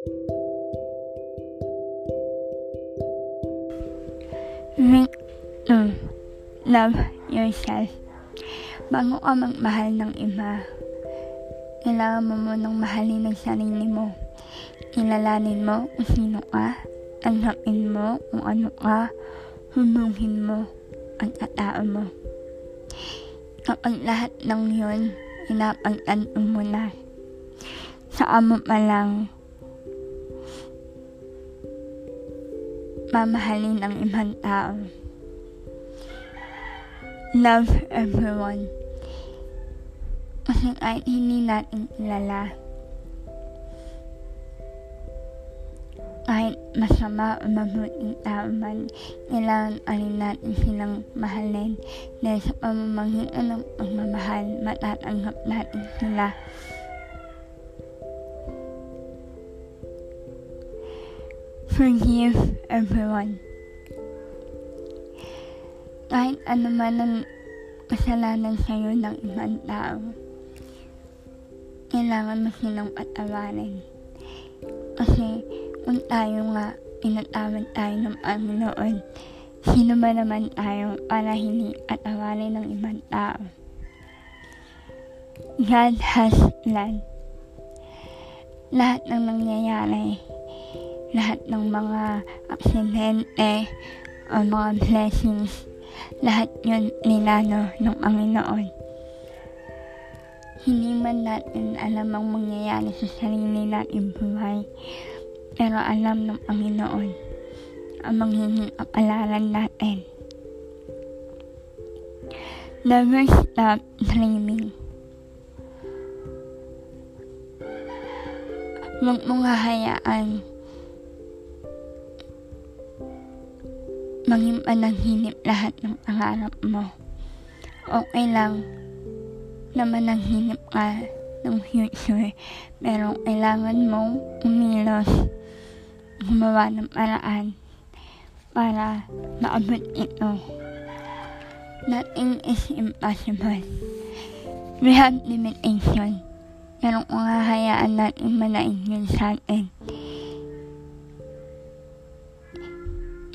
Make to love yourself. Bago ka magmahal ng iba, kailangan mo munang mahalin ang sarili mo. Kilalanin mo kung sino ka, tanggapin mo kung ano ka, hubungin mo ang katao mo. Kapag lahat ng yun, pinapagtanto mo na, saan mo pa lang mamahalin ang ibang tao. Love everyone. Kasi kahit hindi natin kilala, kahit masama o mabuting tao man, kailangan pa rin natin silang mahalin dahil sa pamamagitan ng pagmamahal, matatanggap natin sila. Forgive everyone. Kahit ano man ang kasalanan sa'yo ng ibang tao, kailangan mo silang patawarin. Kasi kung tayo nga pinatawad tayo ng Panginoon, sino ba naman tayo para hindi patawarin ng ibang tao? God has plan. Lahat ng nangyayari, lahat ng mga aksidente o mga blessings, lahat yun nilano ng Panginoon. Hindi man natin alam ang mangyayari sa sarili natin buhay, pero alam ng Panginoon ang magiging kapalaran natin. Never stop dreaming. Huwag mong hahayaan maging panaginip lahat ng pangarap mo. Okay lang na managinip ka ng future, pero kailangan mong umilos, gumawa ng paraan para maabot ito. Nothing is impossible. We have limitation, pero kung hahayaan natin manain yun sa atin,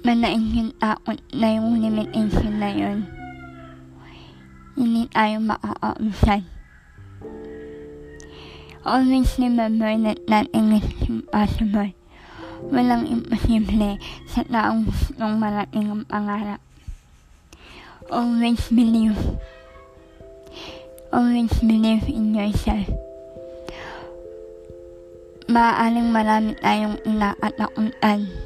manain yung takot na yung limitation na yun, hindi tayo makakausad. Always remember that nothing is impossible. Walang imposible sa taong gustong marating ang pangarap. Always believe. Always believe in yourself. Maaaring marami tayong inakatakutan.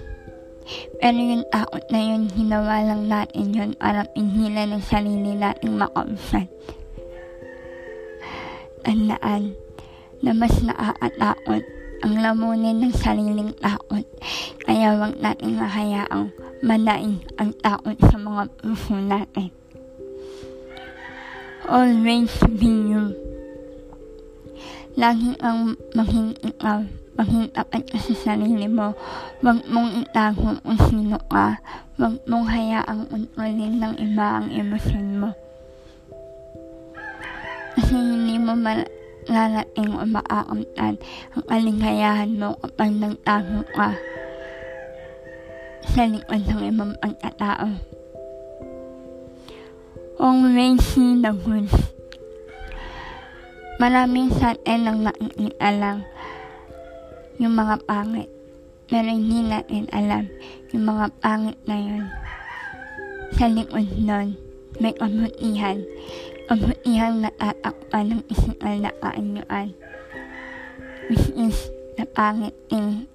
Pero yung takot na yun, hinawa lang natin yun para pingilan ng sarili nating makausad. Tandaan na mas nakakatakot ang lamunin ng sariling takot. Kaya wag natin mahayaang manain ang takot sa mga puso natin. Always be you. Lagi ang maging ikaw maging tapat ka sa sarili mo. Huwag mong itago kung sino ka. Huwag mong hayaang kontrolin ng iba ang emosyon mo. Kasi hindi mo malalating o maakamtan ang kaligayahan mo kapag nagtago ka sa likod ng ibang pagkatao. Always see the good. Maraming sa atin ang nakikita lang yung mga pangit. Pero hindi natin alam yung mga pangit na yun. Sa likod nun, may kabutihan. Kabutihan na tatakpan ng isikal na kaanyuan. Which is the pangit thing.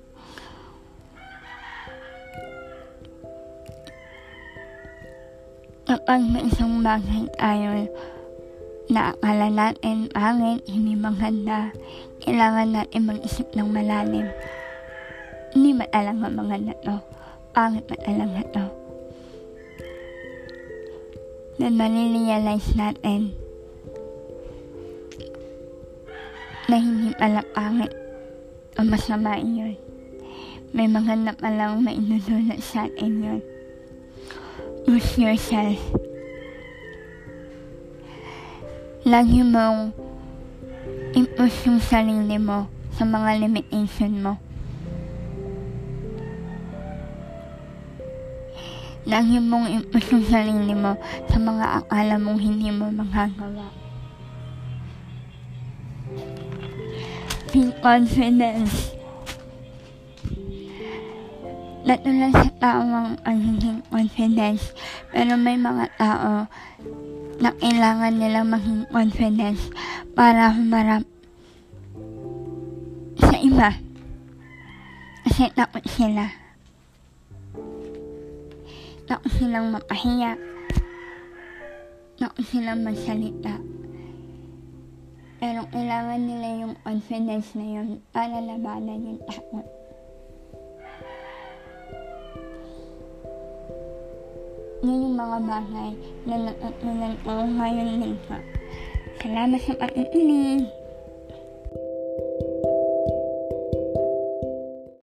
Kapag may isang bagay tayo na akala natin pangit, hindi maganda, kailangan natin mag-isip ng malalim. Hindi mga na to. Pangit matalang na to. Then marirealize natin na hindi pala pangit o masama yun. May mga na palang mainudulot sa atin yun. Choose yourself. Lagi mong i-push yung sarili mo sa mga limitation mo. Lagi mong i-push yung sarili mo sa mga akala mong hindi mo magagawa. Be confident. Natulang sa tao ang ang confidence. Pero may mga tao na kailangan nilang maging confidence para humarap sa iba. Kasi takot sila. Takot silang mapahiya. Takot silang magsalita. Pero kailangan nila yung confidence na yun para labanan yung takot. Yung mga bagay na natutunan ko ngayon dito. Salamat sa pakikinig.